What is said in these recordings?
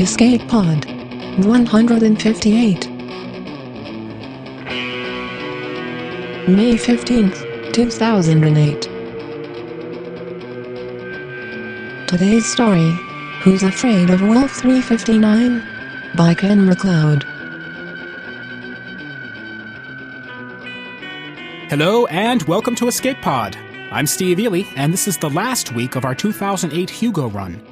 Escape Pod 158 May 15th, 2008 Today's story Who's Afraid of Wolf 359? by Ken MacLeod. Hello and welcome to Escape Pod. I'm Steve Eley, and this is the last week of our 2008 Hugo run.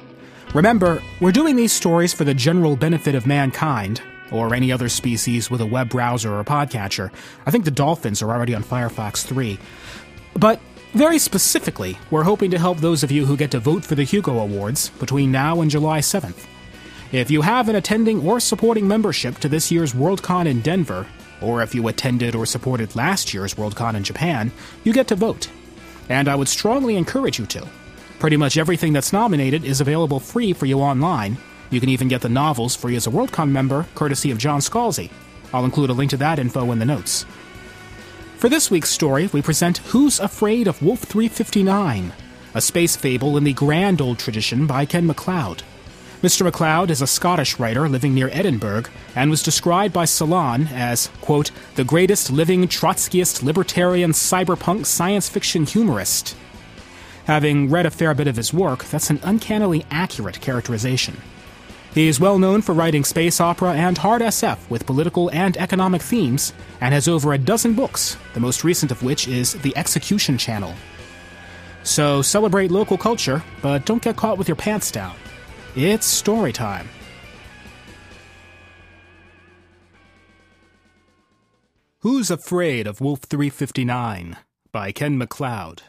Remember, we're doing these stories for the general benefit of mankind, or any other species with a web browser or podcatcher. I think the dolphins are already on Firefox 3. But very specifically, we're hoping to help those of you who get to vote for the Hugo Awards between now and July 7th. If you have an attending or supporting membership to this year's Worldcon in Denver, or if you attended or supported last year's Worldcon in Japan, you get to vote. And I would strongly encourage you to. Pretty much everything that's nominated is available free for you online. You can even get the novels free as a Worldcon member, courtesy of John Scalzi. I'll include a link to that info in the notes. For this week's story, we present Who's Afraid of Wolf 359, a space fable in the grand old tradition by Ken MacLeod. Mr. MacLeod is a Scottish writer living near Edinburgh and was described by Salon as, quote, the greatest living Trotskyist libertarian cyberpunk science fiction humorist. Having read a fair bit of his work, that's an uncannily accurate characterization. He is well known for writing space opera and hard SF with political and economic themes, and has over a dozen books, the most recent of which is The Execution Channel. So celebrate local culture, but don't get caught with your pants down. It's story time. Who's Afraid of Wolf 359 by Ken MacLeod.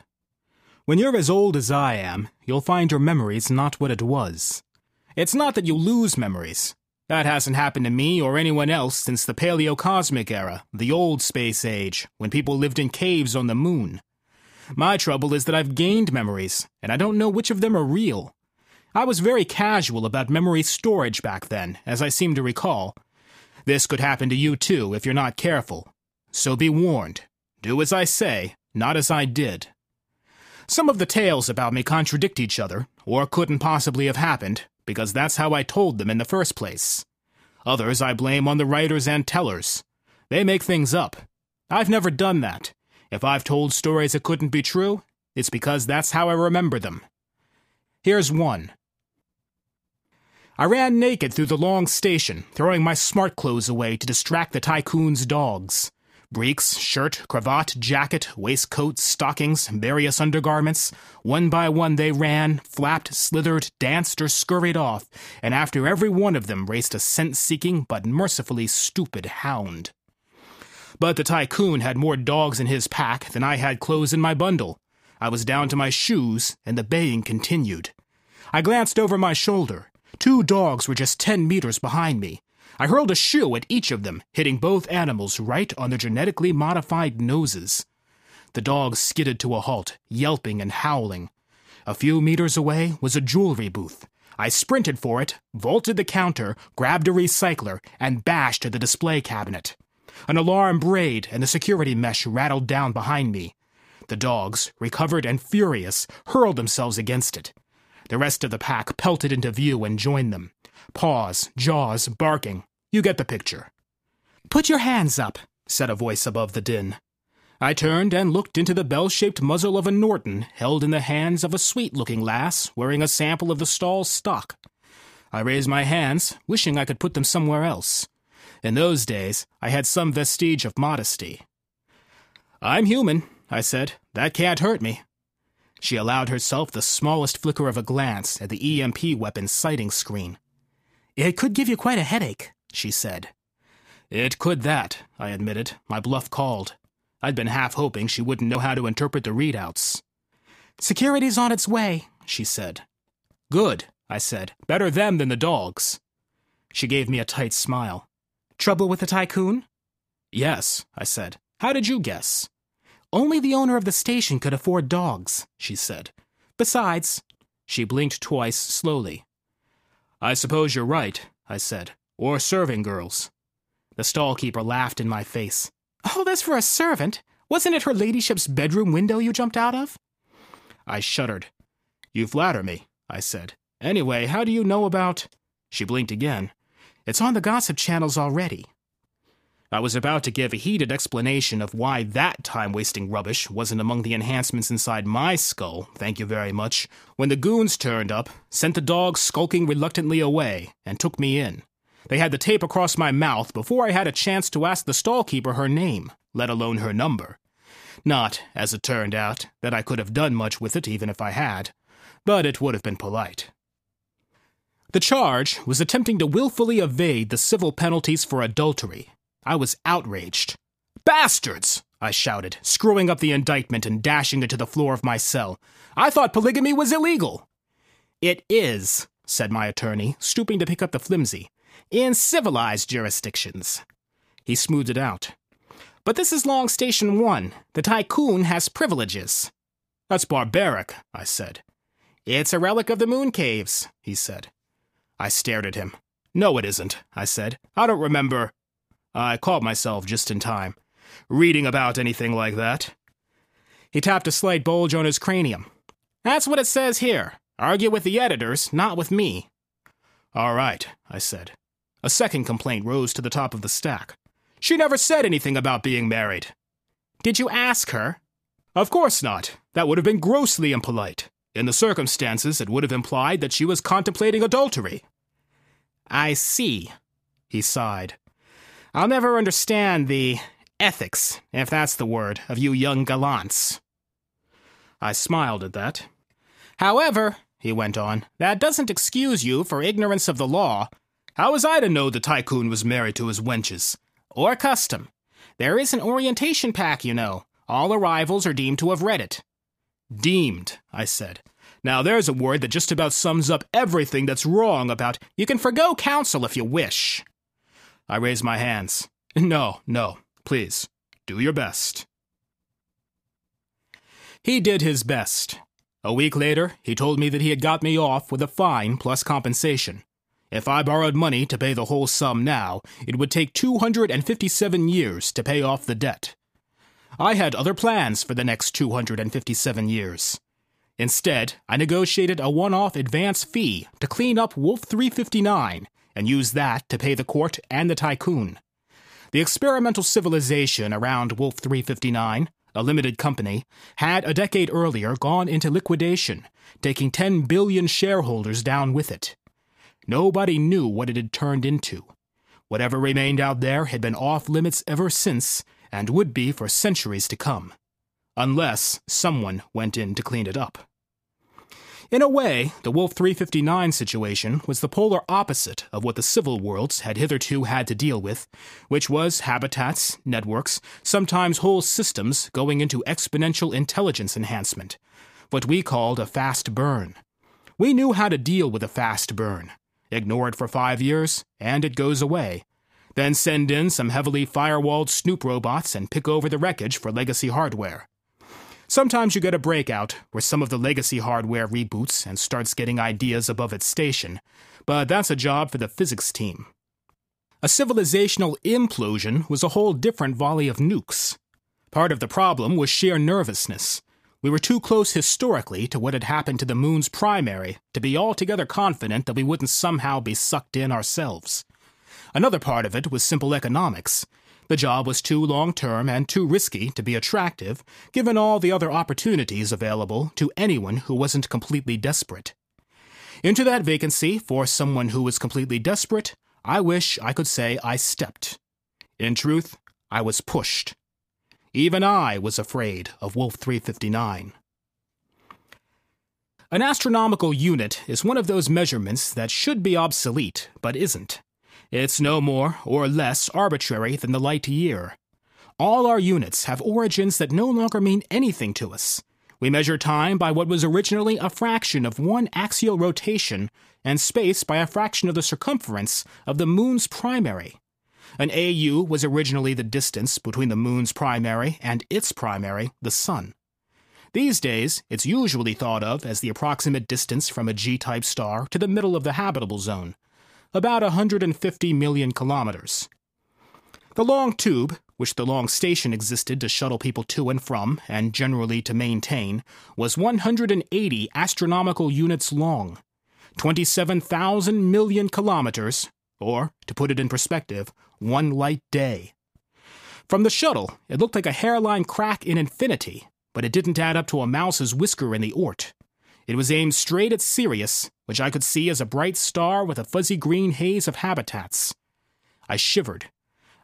When you're as old as I am, you'll find your memories not what it was. It's not that you lose memories. That hasn't happened to me or anyone else since the paleocosmic era, the old space age, when people lived in caves on the moon. My trouble is that I've gained memories, and I don't know which of them are real. I was very casual about memory storage back then, as I seem to recall. This could happen to you too if you're not careful. So be warned. Do as I say, not as I did. Some of the tales about me contradict each other, or couldn't possibly have happened, because that's how I told them in the first place. Others I blame on the writers and tellers. They make things up. I've never done that. If I've told stories that couldn't be true, it's because that's how I remember them. Here's one. I ran naked through the long station, throwing my smart clothes away to distract the tycoon's dogs. Breeks, shirt, cravat, jacket, waistcoat, stockings, various undergarments. One by one they ran, flapped, slithered, danced, or scurried off, and after every one of them raced a scent seeking but mercifully stupid hound. But the tycoon had more dogs in his pack than I had clothes in my bundle. I was down to my shoes, and the baying continued. I glanced over my shoulder. Two dogs were just ten meters behind me. I hurled a shoe at each of them, hitting both animals right on their genetically modified noses. The dogs skidded to a halt, yelping and howling. A few meters away was a jewelry booth. I sprinted for it, vaulted the counter, grabbed a recycler, and bashed at the display cabinet. An alarm brayed, and the security mesh rattled down behind me. The dogs, recovered and furious, hurled themselves against it. The rest of the pack pelted into view and joined them. Paws, jaws, barking. You get the picture. Put your hands up, said a voice above the din. I turned and looked into the bell shaped muzzle of a Norton held in the hands of a sweet looking lass wearing a sample of the stall's stock. I raised my hands, wishing I could put them somewhere else. In those days, I had some vestige of modesty. I'm human, I said. That can't hurt me. She allowed herself the smallest flicker of a glance at the EMP weapon's sighting screen. It could give you quite a headache, she said. It could that, I admitted. My bluff called. I'd been half hoping she wouldn't know how to interpret the readouts. Security's on its way, she said. Good, I said. Better them than the dogs. She gave me a tight smile. Trouble with the tycoon? Yes, I said. How did you guess? Only the owner of the station could afford dogs, she said. Besides, she blinked twice slowly. I suppose you're right, I said. Or serving girls. The stall-keeper laughed in my face. Oh, that's for a servant. Wasn't it her ladyship's bedroom window you jumped out of? I shuddered. You flatter me, I said. Anyway, how do you know about. She blinked again. It's on the gossip channels already. I was about to give a heated explanation of why that time wasting rubbish wasn't among the enhancements inside my skull, thank you very much, when the goons turned up, sent the dog skulking reluctantly away, and took me in. They had the tape across my mouth before I had a chance to ask the stallkeeper her name, let alone her number. Not, as it turned out, that I could have done much with it even if I had, but it would have been polite. The charge was attempting to willfully evade the civil penalties for adultery, I was outraged. Bastards! I shouted, screwing up the indictment and dashing it to the floor of my cell. I thought polygamy was illegal. It is, said my attorney, stooping to pick up the flimsy, in civilized jurisdictions. He smoothed it out. But this is Long Station 1. The tycoon has privileges. That's barbaric, I said. It's a relic of the moon caves, he said. I stared at him. No, it isn't, I said. I don't remember. I caught myself just in time. Reading about anything like that. He tapped a slight bulge on his cranium. That's what it says here. Argue with the editors, not with me. All right, I said. A second complaint rose to the top of the stack. She never said anything about being married. Did you ask her? Of course not. That would have been grossly impolite. In the circumstances, it would have implied that she was contemplating adultery. I see. He sighed. I'll never understand the ethics, if that's the word, of you young gallants. I smiled at that. However, he went on, that doesn't excuse you for ignorance of the law. How was I to know the tycoon was married to his wenches? Or custom? There is an orientation pack, you know. All arrivals are deemed to have read it. Deemed, I said. Now there's a word that just about sums up everything that's wrong about. You can forego counsel if you wish. I raise my hands. No, no, please, do your best. He did his best. A week later, he told me that he had got me off with a fine plus compensation. If I borrowed money to pay the whole sum now, it would take 257 years to pay off the debt. I had other plans for the next 257 years. Instead, I negotiated a one off advance fee to clean up Wolf 359 and use that to pay the court and the tycoon. The experimental civilization around Wolf 359, a limited company, had a decade earlier gone into liquidation, taking 10 billion shareholders down with it. Nobody knew what it had turned into. Whatever remained out there had been off limits ever since, and would be for centuries to come. Unless someone went in to clean it up. In a way, the Wolf 359 situation was the polar opposite of what the civil worlds had hitherto had to deal with, which was habitats, networks, sometimes whole systems going into exponential intelligence enhancement, what we called a fast burn. We knew how to deal with a fast burn. Ignore it for five years, and it goes away. Then send in some heavily firewalled snoop robots and pick over the wreckage for legacy hardware. Sometimes you get a breakout where some of the legacy hardware reboots and starts getting ideas above its station, but that's a job for the physics team. A civilizational implosion was a whole different volley of nukes. Part of the problem was sheer nervousness. We were too close historically to what had happened to the moon's primary to be altogether confident that we wouldn't somehow be sucked in ourselves. Another part of it was simple economics. The job was too long term and too risky to be attractive, given all the other opportunities available to anyone who wasn't completely desperate. Into that vacancy, for someone who was completely desperate, I wish I could say I stepped. In truth, I was pushed. Even I was afraid of Wolf 359. An astronomical unit is one of those measurements that should be obsolete, but isn't. It's no more or less arbitrary than the light year. All our units have origins that no longer mean anything to us. We measure time by what was originally a fraction of one axial rotation, and space by a fraction of the circumference of the moon's primary. An AU was originally the distance between the moon's primary and its primary, the sun. These days, it's usually thought of as the approximate distance from a G type star to the middle of the habitable zone, about 150 million kilometers. The long tube, which the long station existed to shuttle people to and from, and generally to maintain, was 180 astronomical units long. 27,000 million kilometers, or, to put it in perspective, one light day. From the shuttle, it looked like a hairline crack in infinity, but it didn't add up to a mouse's whisker in the Oort. It was aimed straight at Sirius, which I could see as a bright star with a fuzzy green haze of habitats. I shivered.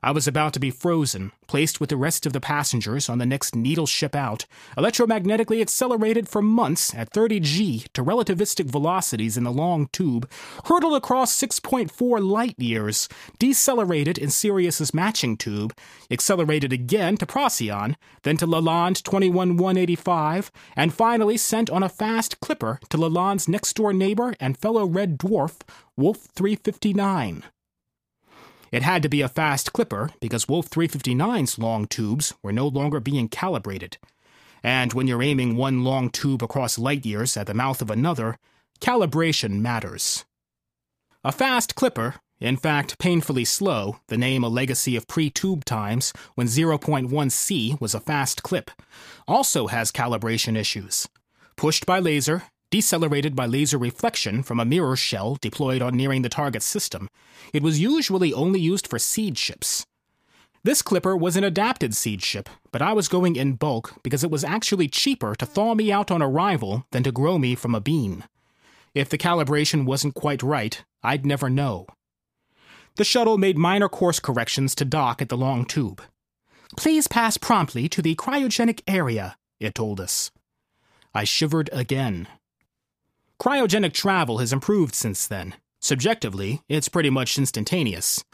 I was about to be frozen, placed with the rest of the passengers on the next needle ship out, electromagnetically accelerated for months at 30 G to relativistic velocities in the long tube, hurtled across 6.4 light years, decelerated in Sirius's matching tube, accelerated again to Procyon, then to Lalande 21185, and finally sent on a fast clipper to Lalande's next door neighbor and fellow red dwarf, Wolf 359. It had to be a fast clipper because Wolf 359's long tubes were no longer being calibrated. And when you're aiming one long tube across light years at the mouth of another, calibration matters. A fast clipper, in fact painfully slow, the name a legacy of pre tube times when 0.1 C was a fast clip, also has calibration issues. Pushed by laser, decelerated by laser reflection from a mirror shell deployed on nearing the target system, it was usually only used for seed ships. This clipper was an adapted seed ship, but I was going in bulk because it was actually cheaper to thaw me out on arrival than to grow me from a bean. If the calibration wasn't quite right, I'd never know. The shuttle made minor course corrections to dock at the long tube. Please pass promptly to the cryogenic area, it told us. I shivered again. Cryogenic travel has improved since then. Subjectively, it's pretty much instantaneous.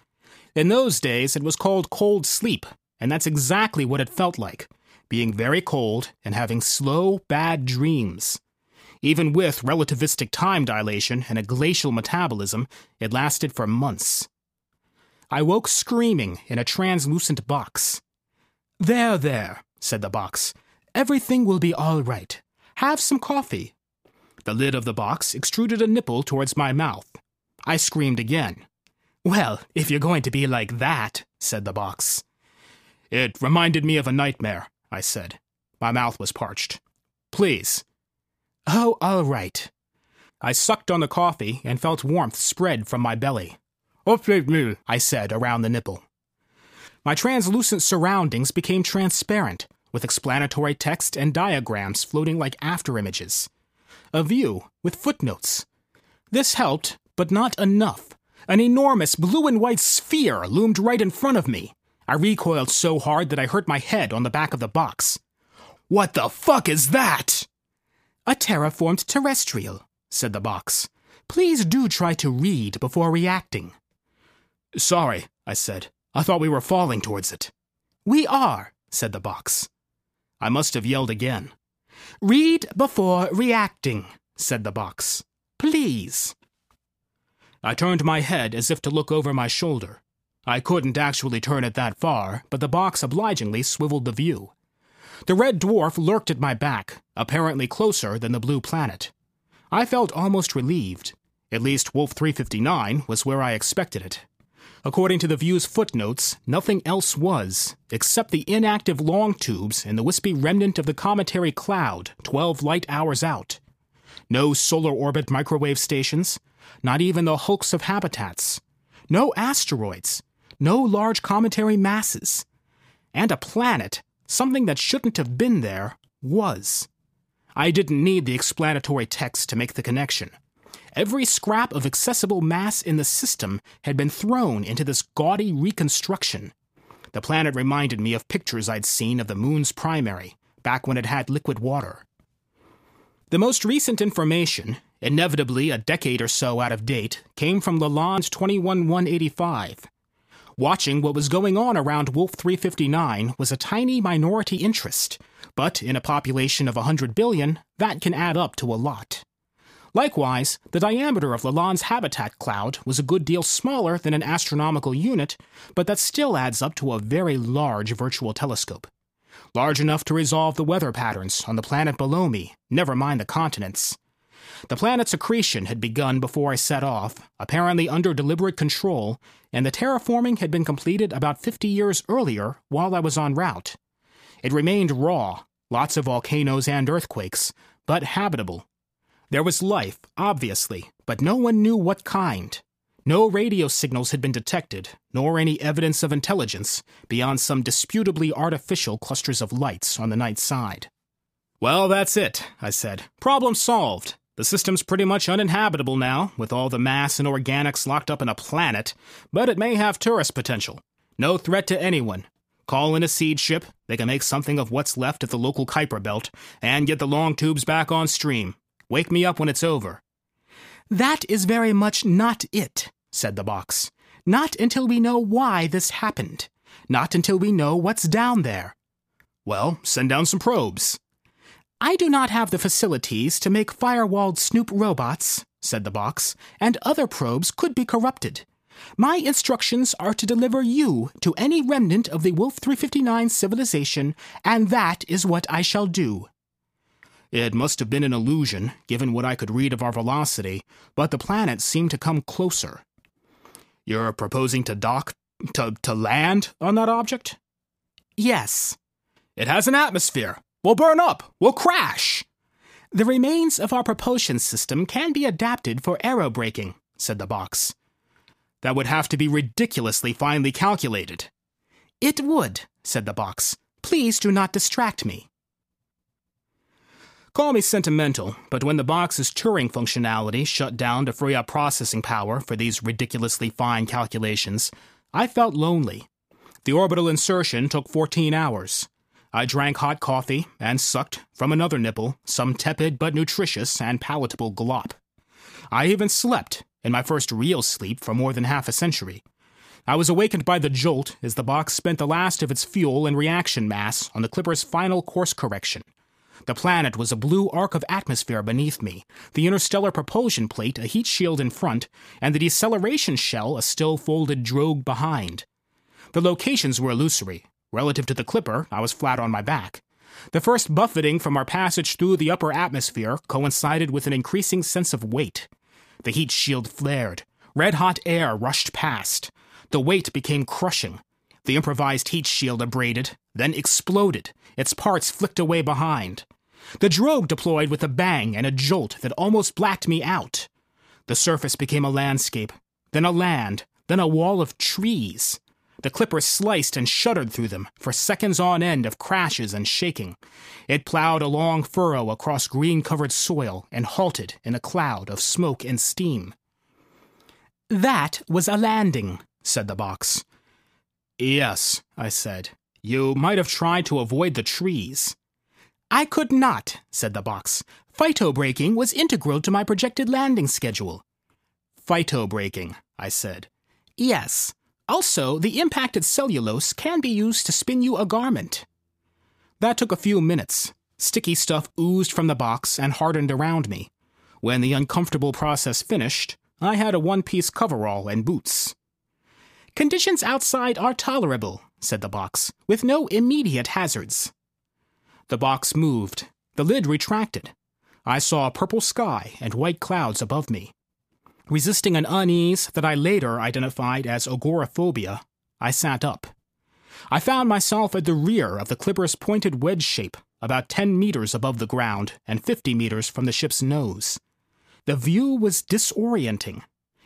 In those days, it was called cold sleep, and that's exactly what it felt like being very cold and having slow, bad dreams. Even with relativistic time dilation and a glacial metabolism, it lasted for months. I woke screaming in a translucent box. There, there, said the box. Everything will be all right. Have some coffee. The lid of the box extruded a nipple towards my mouth. I screamed again. Well, if you're going to be like that, said the box. It reminded me of a nightmare, I said. My mouth was parched. Please. Oh, all right. I sucked on the coffee and felt warmth spread from my belly. I said around the nipple. My translucent surroundings became transparent, with explanatory text and diagrams floating like afterimages a view with footnotes. This helped, but not enough. An enormous blue and white sphere loomed right in front of me. I recoiled so hard that I hurt my head on the back of the box. What the fuck is that? A terraformed terrestrial, said the box. Please do try to read before reacting. Sorry, I said. I thought we were falling towards it. We are, said the box. I must have yelled again. Read before reacting, said the box. Please. I turned my head as if to look over my shoulder. I couldn't actually turn it that far, but the box obligingly swiveled the view. The red dwarf lurked at my back, apparently closer than the blue planet. I felt almost relieved. At least Wolf 359 was where I expected it. According to the view's footnotes, nothing else was, except the inactive long tubes and the wispy remnant of the cometary cloud, 12 light hours out. No solar orbit microwave stations, not even the hulks of habitats. No asteroids, no large cometary masses. And a planet, something that shouldn't have been there, was. I didn't need the explanatory text to make the connection. Every scrap of accessible mass in the system had been thrown into this gaudy reconstruction. The planet reminded me of pictures I'd seen of the moon's primary, back when it had liquid water. The most recent information, inevitably a decade or so out of date, came from Lalande 21185. Watching what was going on around Wolf 359 was a tiny minority interest, but in a population of 100 billion, that can add up to a lot. Likewise, the diameter of Lalande's habitat cloud was a good deal smaller than an astronomical unit, but that still adds up to a very large virtual telescope. Large enough to resolve the weather patterns on the planet below me, never mind the continents. The planet's accretion had begun before I set off, apparently under deliberate control, and the terraforming had been completed about 50 years earlier while I was en route. It remained raw, lots of volcanoes and earthquakes, but habitable there was life, obviously, but no one knew what kind. No radio signals had been detected, nor any evidence of intelligence beyond some disputably artificial clusters of lights on the night side. Well, that's it, I said. Problem solved. The system's pretty much uninhabitable now, with all the mass and organics locked up in a planet, but it may have tourist potential. No threat to anyone. Call in a seed ship, they can make something of what's left of the local Kuiper belt, and get the long tubes back on stream. Wake me up when it's over. That is very much not it, said the box. Not until we know why this happened. Not until we know what's down there. Well, send down some probes. I do not have the facilities to make firewalled snoop robots, said the box, and other probes could be corrupted. My instructions are to deliver you to any remnant of the Wolf 359 civilization, and that is what I shall do. It must have been an illusion, given what I could read of our velocity, but the planet seemed to come closer. You're proposing to dock, to, to land on that object? Yes. It has an atmosphere. We'll burn up. We'll crash. The remains of our propulsion system can be adapted for aerobraking, said the box. That would have to be ridiculously finely calculated. It would, said the box. Please do not distract me. Call me sentimental, but when the box's Turing functionality shut down to free up processing power for these ridiculously fine calculations, I felt lonely. The orbital insertion took 14 hours. I drank hot coffee and sucked, from another nipple, some tepid but nutritious and palatable glop. I even slept, in my first real sleep for more than half a century. I was awakened by the jolt as the box spent the last of its fuel and reaction mass on the Clipper's final course correction. The planet was a blue arc of atmosphere beneath me, the interstellar propulsion plate a heat shield in front, and the deceleration shell a still folded drogue behind. The locations were illusory, Relative to the Clipper, I was flat on my back. The first buffeting from our passage through the upper atmosphere coincided with an increasing sense of weight. The heat shield flared. Red hot air rushed past. The weight became crushing. The improvised heat shield abraded, then exploded, its parts flicked away behind. The drogue deployed with a bang and a jolt that almost blacked me out. The surface became a landscape, then a land, then a wall of trees. The clipper sliced and shuddered through them for seconds on end of crashes and shaking. It plowed a long furrow across green covered soil and halted in a cloud of smoke and steam. That was a landing, said the box. Yes, I said. You might have tried to avoid the trees. I could not, said the box. Phytobraking was integral to my projected landing schedule. Phytobraking, I said. Yes, also, the impacted cellulose can be used to spin you a garment. That took a few minutes. Sticky stuff oozed from the box and hardened around me. When the uncomfortable process finished, I had a one piece coverall and boots. Conditions outside are tolerable, said the box, with no immediate hazards. The box moved. The lid retracted. I saw a purple sky and white clouds above me. Resisting an unease that I later identified as agoraphobia, I sat up. I found myself at the rear of the Clipper's pointed wedge shape, about 10 meters above the ground and 50 meters from the ship's nose. The view was disorienting.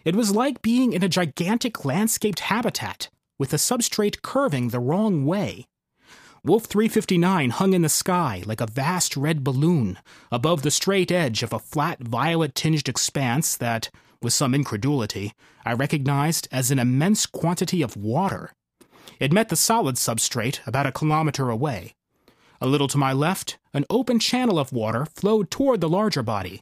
It was like being in a gigantic landscaped habitat, with the substrate curving the wrong way. Wolf 359 hung in the sky like a vast red balloon above the straight edge of a flat violet tinged expanse that, with some incredulity, I recognized as an immense quantity of water. It met the solid substrate about a kilometer away. A little to my left, an open channel of water flowed toward the larger body.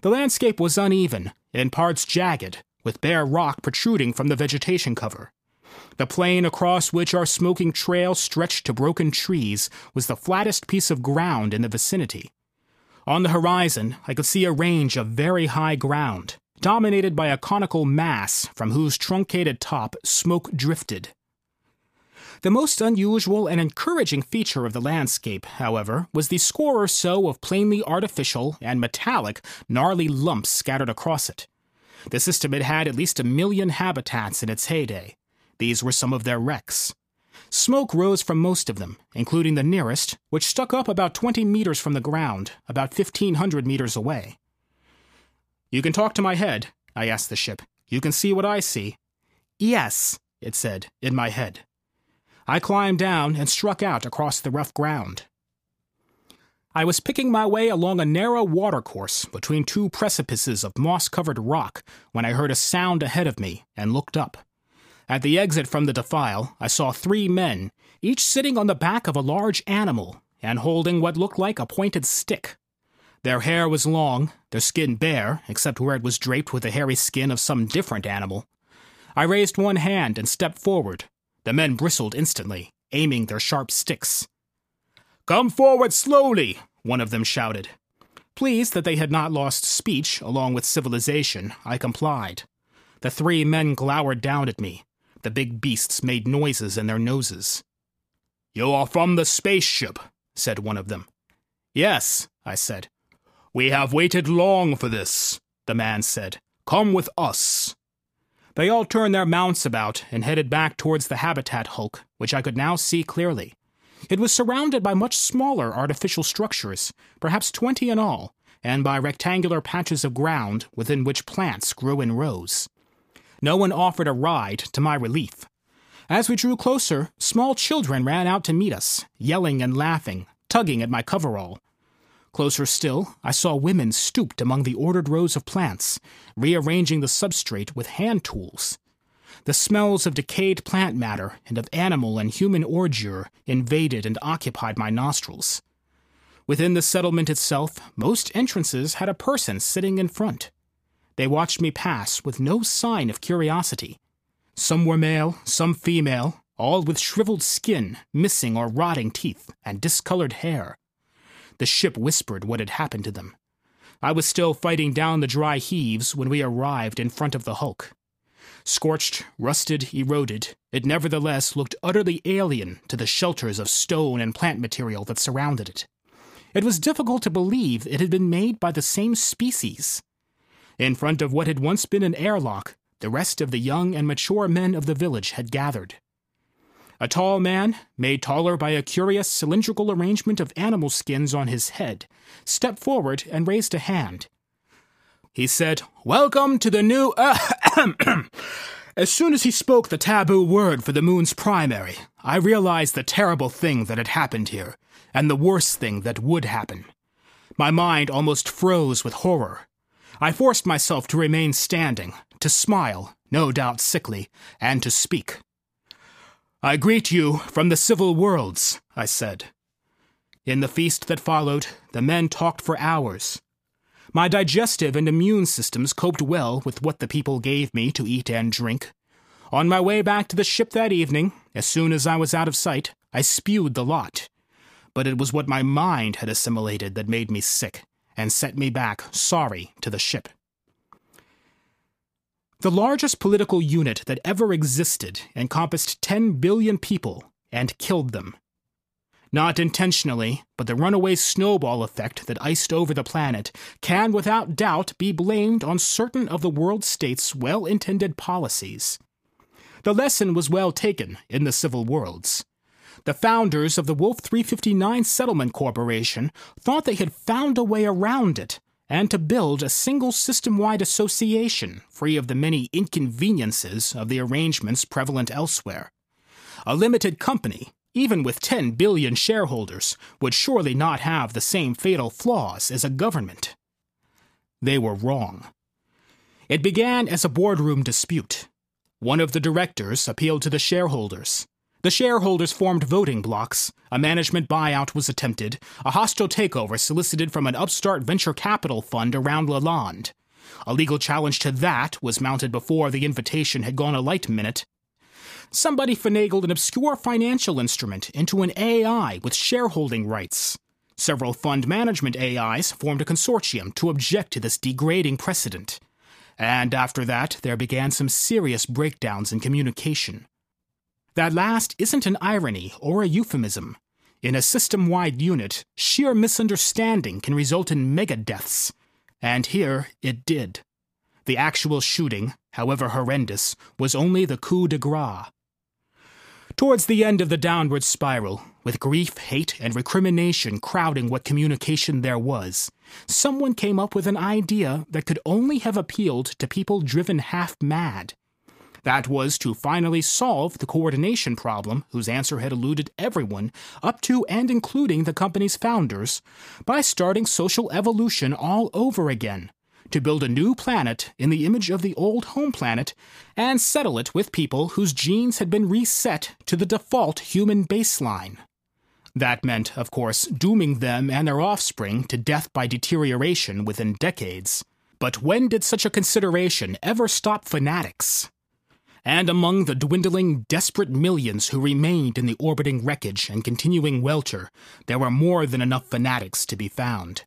The landscape was uneven, in parts jagged, with bare rock protruding from the vegetation cover. The plain across which our smoking trail stretched to broken trees was the flattest piece of ground in the vicinity. On the horizon, I could see a range of very high ground, dominated by a conical mass from whose truncated top smoke drifted. The most unusual and encouraging feature of the landscape, however, was the score or so of plainly artificial and metallic, gnarly lumps scattered across it. The system had had at least a million habitats in its heyday. These were some of their wrecks. Smoke rose from most of them, including the nearest, which stuck up about 20 meters from the ground, about 1,500 meters away. You can talk to my head, I asked the ship. You can see what I see. Yes, it said, in my head. I climbed down and struck out across the rough ground. I was picking my way along a narrow watercourse between two precipices of moss covered rock when I heard a sound ahead of me and looked up. At the exit from the defile, I saw three men, each sitting on the back of a large animal and holding what looked like a pointed stick. Their hair was long, their skin bare, except where it was draped with the hairy skin of some different animal. I raised one hand and stepped forward. The men bristled instantly, aiming their sharp sticks. Come forward slowly, one of them shouted. Pleased that they had not lost speech along with civilization, I complied. The three men glowered down at me. The big beasts made noises in their noses. You are from the spaceship, said one of them. Yes, I said. We have waited long for this, the man said. Come with us. They all turned their mounts about and headed back towards the habitat hulk, which I could now see clearly. It was surrounded by much smaller artificial structures, perhaps twenty in all, and by rectangular patches of ground within which plants grew in rows. No one offered a ride, to my relief. As we drew closer, small children ran out to meet us, yelling and laughing, tugging at my coverall. Closer still, I saw women stooped among the ordered rows of plants, rearranging the substrate with hand tools. The smells of decayed plant matter and of animal and human ordure invaded and occupied my nostrils. Within the settlement itself, most entrances had a person sitting in front. They watched me pass with no sign of curiosity. Some were male, some female, all with shriveled skin, missing or rotting teeth, and discolored hair. The ship whispered what had happened to them. I was still fighting down the dry heaves when we arrived in front of the hulk. Scorched, rusted, eroded, it nevertheless looked utterly alien to the shelters of stone and plant material that surrounded it. It was difficult to believe it had been made by the same species. In front of what had once been an airlock, the rest of the young and mature men of the village had gathered. A tall man, made taller by a curious cylindrical arrangement of animal skins on his head, stepped forward and raised a hand. He said, Welcome to the new. Uh, as soon as he spoke the taboo word for the moon's primary, I realized the terrible thing that had happened here, and the worst thing that would happen. My mind almost froze with horror. I forced myself to remain standing, to smile, no doubt sickly, and to speak. I greet you from the civil worlds, I said. In the feast that followed, the men talked for hours. My digestive and immune systems coped well with what the people gave me to eat and drink. On my way back to the ship that evening, as soon as I was out of sight, I spewed the lot. But it was what my mind had assimilated that made me sick and sent me back sorry to the ship. The largest political unit that ever existed encompassed 10 billion people and killed them. Not intentionally, but the runaway snowball effect that iced over the planet can without doubt be blamed on certain of the world states' well intended policies. The lesson was well taken in the civil worlds. The founders of the Wolf 359 Settlement Corporation thought they had found a way around it and to build a single system wide association free of the many inconveniences of the arrangements prevalent elsewhere. A limited company, even with 10 billion shareholders, would surely not have the same fatal flaws as a government. They were wrong. It began as a boardroom dispute. One of the directors appealed to the shareholders. The shareholders formed voting blocs, a management buyout was attempted, a hostile takeover solicited from an upstart venture capital fund around Lalande. A legal challenge to that was mounted before the invitation had gone a light minute. Somebody finagled an obscure financial instrument into an AI with shareholding rights. Several fund management AIs formed a consortium to object to this degrading precedent. And after that, there began some serious breakdowns in communication. That last isn't an irony or a euphemism. In a system wide unit, sheer misunderstanding can result in mega deaths. And here it did. The actual shooting, however horrendous, was only the coup de grace. Towards the end of the downward spiral, with grief, hate, and recrimination crowding what communication there was, someone came up with an idea that could only have appealed to people driven half mad. That was to finally solve the coordination problem, whose answer had eluded everyone, up to and including the company's founders, by starting social evolution all over again, to build a new planet in the image of the old home planet and settle it with people whose genes had been reset to the default human baseline. That meant, of course, dooming them and their offspring to death by deterioration within decades. But when did such a consideration ever stop fanatics? And among the dwindling, desperate millions who remained in the orbiting wreckage and continuing welter, there were more than enough fanatics to be found.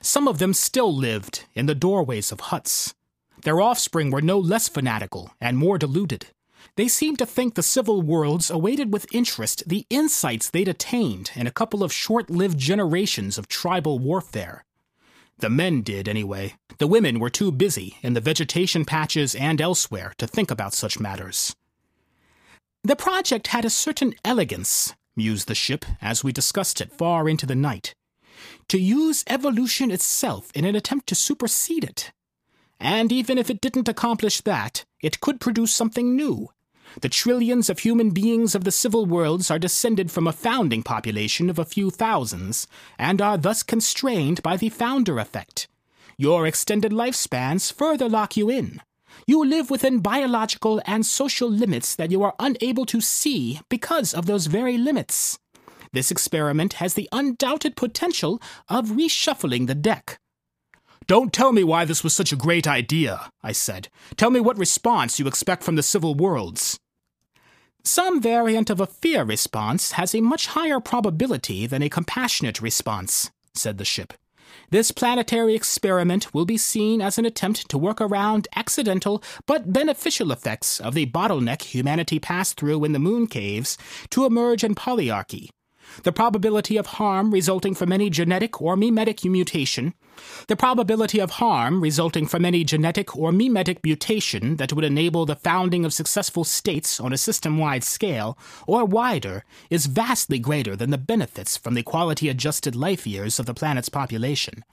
Some of them still lived in the doorways of huts. Their offspring were no less fanatical and more deluded. They seemed to think the civil worlds awaited with interest the insights they'd attained in a couple of short lived generations of tribal warfare. The men did, anyway. The women were too busy in the vegetation patches and elsewhere to think about such matters. The project had a certain elegance, mused the ship as we discussed it far into the night. To use evolution itself in an attempt to supersede it. And even if it didn't accomplish that, it could produce something new, the trillions of human beings of the civil worlds are descended from a founding population of a few thousands, and are thus constrained by the founder effect. Your extended lifespans further lock you in. You live within biological and social limits that you are unable to see because of those very limits. This experiment has the undoubted potential of reshuffling the deck. Don't tell me why this was such a great idea, I said. Tell me what response you expect from the civil worlds. Some variant of a fear response has a much higher probability than a compassionate response, said the ship. This planetary experiment will be seen as an attempt to work around accidental but beneficial effects of the bottleneck humanity passed through in the moon caves to emerge in polyarchy the probability of harm resulting from any genetic or mimetic mutation, the probability of harm resulting from any genetic or mimetic mutation that would enable the founding of successful states on a system wide scale, or wider, is vastly greater than the benefits from the quality adjusted life years of the planet's population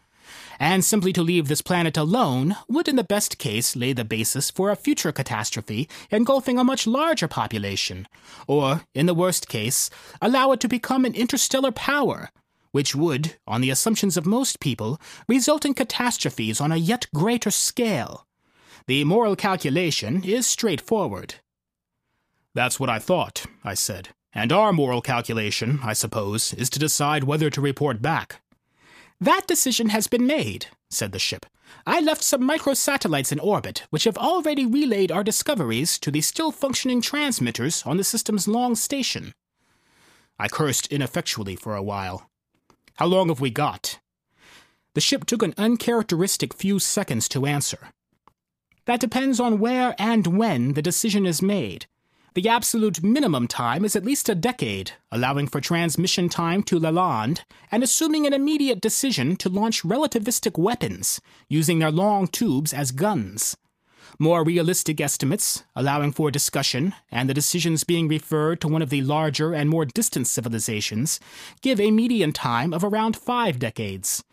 and simply to leave this planet alone would, in the best case, lay the basis for a future catastrophe engulfing a much larger population, or, in the worst case, allow it to become an interstellar power, which would, on the assumptions of most people, result in catastrophes on a yet greater scale. The moral calculation is straightforward. That's what I thought, I said. And our moral calculation, I suppose, is to decide whether to report back. That decision has been made, said the ship. I left some microsatellites in orbit, which have already relayed our discoveries to the still functioning transmitters on the system's long station. I cursed ineffectually for a while. How long have we got? The ship took an uncharacteristic few seconds to answer. That depends on where and when the decision is made. The absolute minimum time is at least a decade, allowing for transmission time to Lalande, and assuming an immediate decision to launch relativistic weapons, using their long tubes as guns. More realistic estimates, allowing for discussion and the decisions being referred to one of the larger and more distant civilizations, give a median time of around five decades.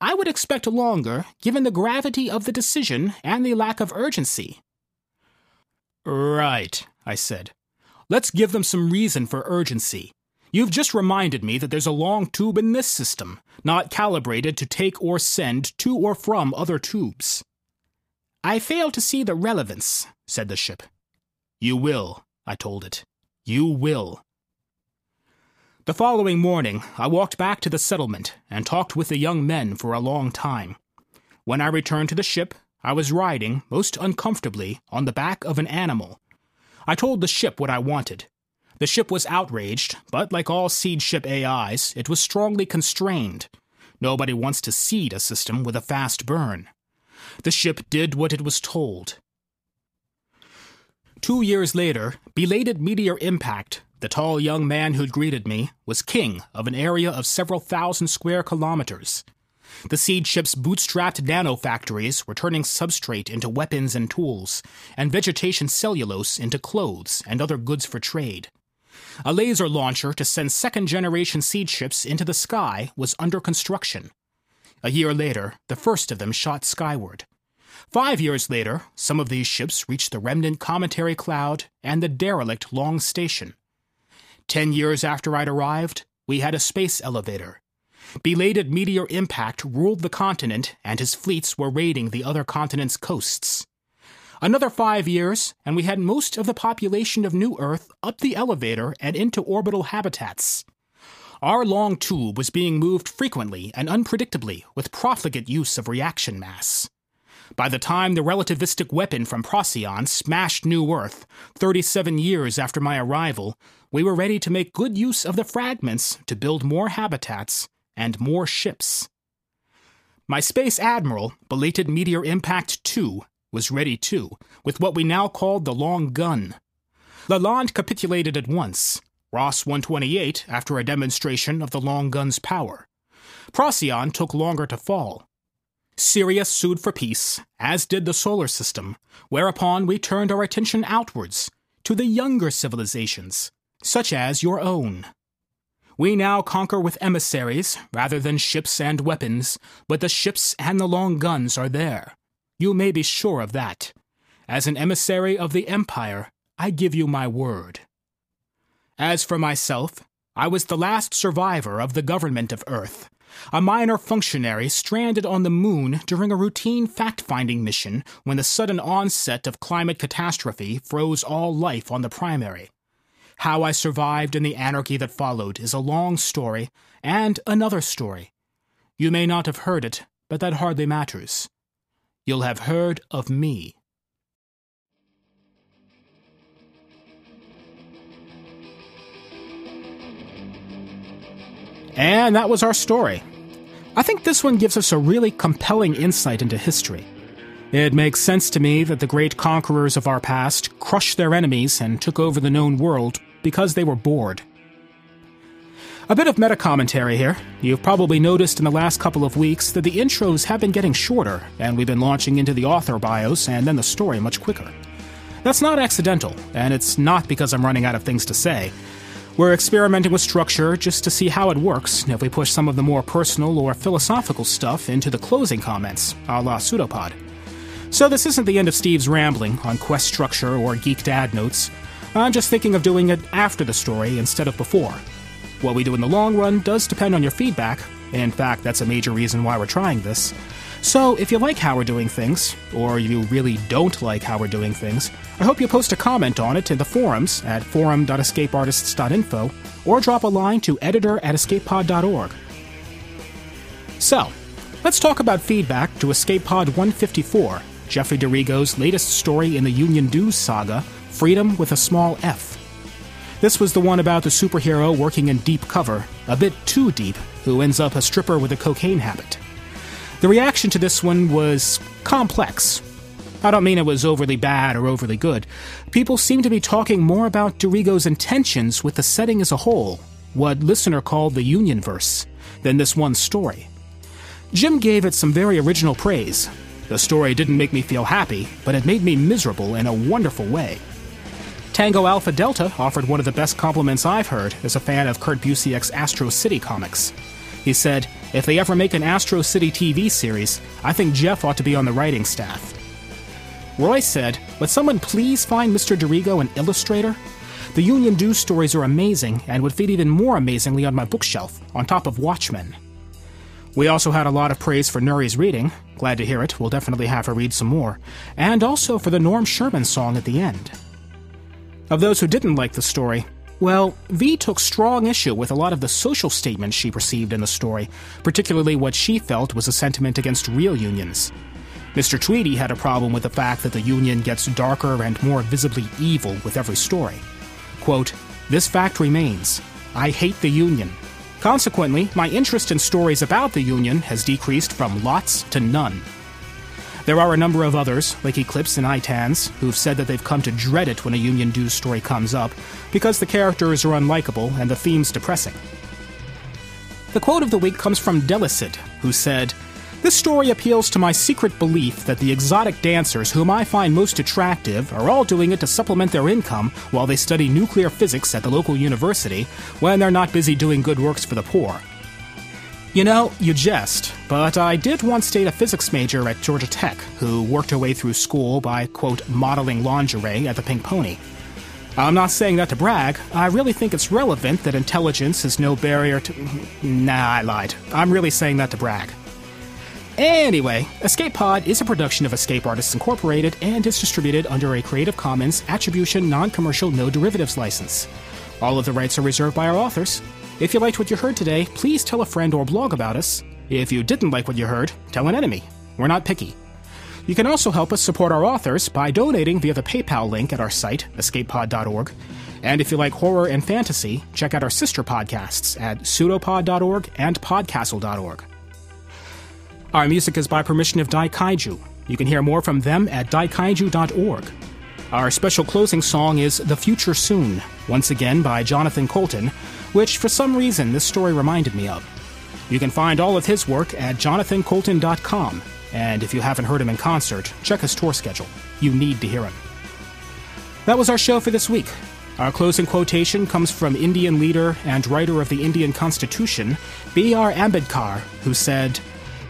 I would expect longer, given the gravity of the decision and the lack of urgency. Right, I said. Let's give them some reason for urgency. You've just reminded me that there's a long tube in this system, not calibrated to take or send to or from other tubes. I fail to see the relevance, said the ship. You will, I told it. You will. The following morning, I walked back to the settlement and talked with the young men for a long time. When I returned to the ship, I was riding, most uncomfortably, on the back of an animal I told the ship what I wanted. The ship was outraged, but like all seed ship AIs, it was strongly constrained. Nobody wants to seed a system with a fast burn. The ship did what it was told. Two years later, belated meteor impact, the tall young man who'd greeted me, was king of an area of several thousand square kilometers. The seed ship's bootstrapped nanofactories were turning substrate into weapons and tools, and vegetation cellulose into clothes and other goods for trade. A laser launcher to send second generation seed ships into the sky was under construction. A year later, the first of them shot skyward. Five years later, some of these ships reached the remnant cometary cloud and the derelict Long Station. Ten years after I'd arrived, we had a space elevator. Belated meteor impact ruled the continent, and his fleets were raiding the other continent's coasts. Another five years, and we had most of the population of New Earth up the elevator and into orbital habitats. Our long tube was being moved frequently and unpredictably with profligate use of reaction mass. By the time the relativistic weapon from Procyon smashed New Earth, 37 years after my arrival, we were ready to make good use of the fragments to build more habitats and more ships. My Space Admiral, Belated Meteor Impact 2, was ready too, with what we now called the Long Gun. Lalande capitulated at once, Ross 128 after a demonstration of the Long Gun's power. Procyon took longer to fall. Sirius sued for peace, as did the solar system, whereupon we turned our attention outwards, to the younger civilizations, such as your own. We now conquer with emissaries rather than ships and weapons, but the ships and the long guns are there. You may be sure of that. As an emissary of the Empire, I give you my word. As for myself, I was the last survivor of the government of Earth, a minor functionary stranded on the moon during a routine fact finding mission when the sudden onset of climate catastrophe froze all life on the primary. How I survived in the anarchy that followed is a long story and another story. You may not have heard it, but that hardly matters you'll have heard of me. And that was our story. I think this one gives us a really compelling insight into history. It makes sense to me that the great conquerors of our past crushed their enemies and took over the known world because they were bored. A bit of meta commentary here. You've probably noticed in the last couple of weeks that the intros have been getting shorter, and we've been launching into the author bios and then the story much quicker. That's not accidental, and it's not because I'm running out of things to say. We're experimenting with structure just to see how it works if we push some of the more personal or philosophical stuff into the closing comments, a la Pseudopod. So this isn't the end of Steve's rambling on quest structure or geek dad notes. I'm just thinking of doing it after the story instead of before. What we do in the long run does depend on your feedback. In fact, that's a major reason why we're trying this. So, if you like how we're doing things, or you really don't like how we're doing things, I hope you post a comment on it in the forums at forum.escapeartists.info or drop a line to editor at escapepod.org. So, let's talk about feedback to Escape Pod 154, Jeffrey DeRego's latest story in the Union Dues saga, Freedom with a Small F. This was the one about the superhero working in deep cover, a bit too deep, who ends up a stripper with a cocaine habit. The reaction to this one was complex. I don't mean it was overly bad or overly good. People seem to be talking more about DeRego's intentions with the setting as a whole, what listener called the Unionverse, than this one story. Jim gave it some very original praise. The story didn't make me feel happy, but it made me miserable in a wonderful way. Tango Alpha Delta offered one of the best compliments I've heard as a fan of Kurt Busiek's Astro City comics. He said, If they ever make an Astro City TV series, I think Jeff ought to be on the writing staff. Roy said, Would someone please find Mr. DeRego an illustrator? The Union Dues stories are amazing and would fit even more amazingly on my bookshelf, on top of Watchmen. We also had a lot of praise for Nuri's reading. Glad to hear it. We'll definitely have her read some more. And also for the Norm Sherman song at the end. Of those who didn't like the story, well, V took strong issue with a lot of the social statements she received in the story, particularly what she felt was a sentiment against real unions. Mr. Tweedy had a problem with the fact that the Union gets darker and more visibly evil with every story. Quote, This fact remains. I hate the Union. Consequently, my interest in stories about the Union has decreased from lots to none. There are a number of others, like Eclipse and Itans, who've said that they've come to dread it when a Union Dues story comes up, because the characters are unlikable and the theme's depressing. The quote of the week comes from Delicid, who said, This story appeals to my secret belief that the exotic dancers whom I find most attractive are all doing it to supplement their income while they study nuclear physics at the local university when they're not busy doing good works for the poor. You know, you jest, but I did once date a physics major at Georgia Tech who worked her way through school by, quote, modeling lingerie at the Pink Pony. I'm not saying that to brag. I really think it's relevant that intelligence is no barrier to. Nah, I lied. I'm really saying that to brag. Anyway, Escape Pod is a production of Escape Artists Incorporated and is distributed under a Creative Commons Attribution Non Commercial No Derivatives license. All of the rights are reserved by our authors. If you liked what you heard today, please tell a friend or blog about us. If you didn't like what you heard, tell an enemy. We're not picky. You can also help us support our authors by donating via the PayPal link at our site, escapepod.org. And if you like horror and fantasy, check out our sister podcasts at pseudopod.org and podcastle.org. Our music is by permission of Daikaiju. You can hear more from them at daikaiju.org. Our special closing song is The Future Soon, once again by Jonathan Coulton, which for some reason this story reminded me of. You can find all of his work at jonathancoulton.com, and if you haven't heard him in concert, check his tour schedule. You need to hear him. That was our show for this week. Our closing quotation comes from Indian leader and writer of the Indian Constitution, B.R. Ambedkar, who said,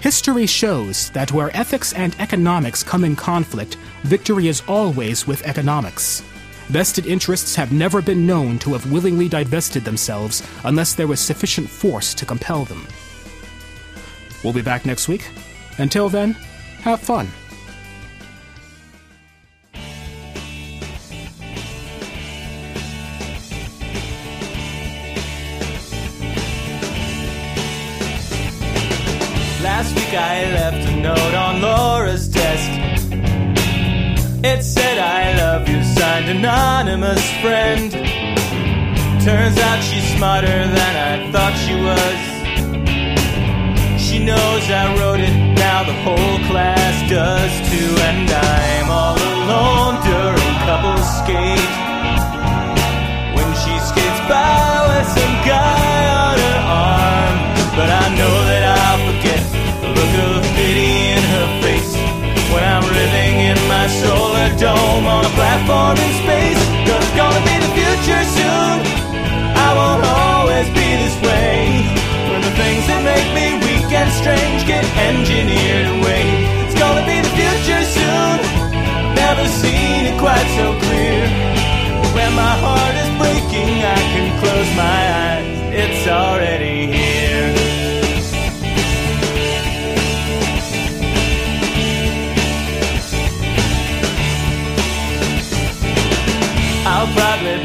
History shows that where ethics and economics come in conflict, victory is always with economics. Vested interests have never been known to have willingly divested themselves unless there was sufficient force to compel them. We'll be back next week. Until then, have fun. Last week I left a note on Laura's desk. It said, I signed anonymous friend. Turns out she's smarter than I thought she was. She knows I wrote it, now the whole class does too. And I'm all alone during couple skate. When she skates by with some guy on her arm. But I solar dome on a platform in space. Cause it's gonna be the future soon. I won't always be this way. When the things that make me weak and strange get engineered away. It's gonna be the future soon. Never seen it quite so clear. When my heart is breaking, I can close my eyes.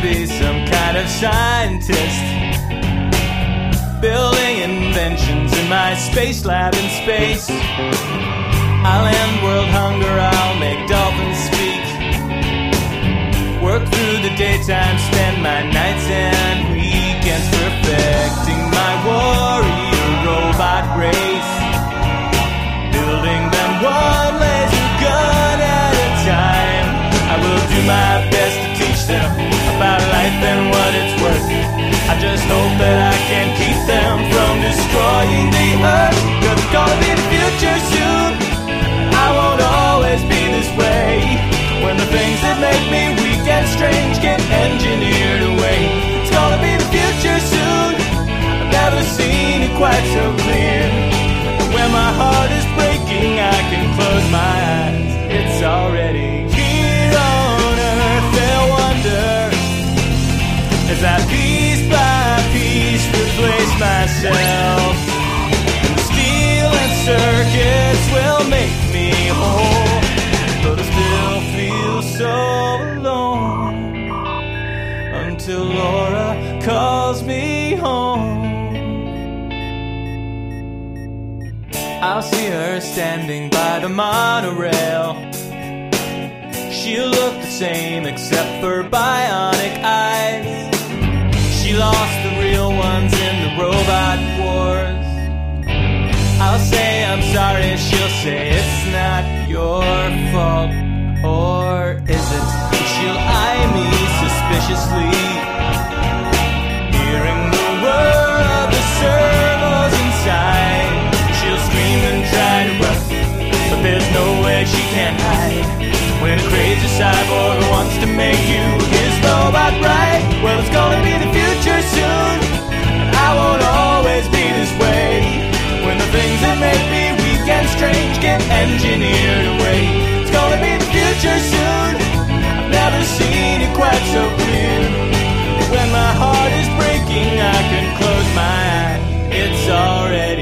Be some kind of scientist. Building inventions in my space lab in space. I'll end world hunger, I'll make dolphins speak. Work through the daytime, spend my nights and weekends perfecting my warrior destroying the earth. Cause it's gonna be the future soon. I won't always be this way. When the things that make me weak and strange get engineered away. It's gonna be the future soon. I've never seen it quite so clear. When my heart is breaking, I can close my eyes. It's already here on earth. They'll wonder as I piece by piece replace myself. Until Laura calls me home. I'll see her standing by the monorail. She'll look the same except for bionic eyes. She lost the real ones in the robot wars. I'll say I'm sorry, she'll say it's not your fault. Or is it? She'll eye me suspiciously. gonna be the future soon. And I won't always be this way. When the things that make me weak and strange get engineered away. It's gonna be the future soon. I've never seen it quite so clear. When my heart is breaking, I can close my eyes. It's already.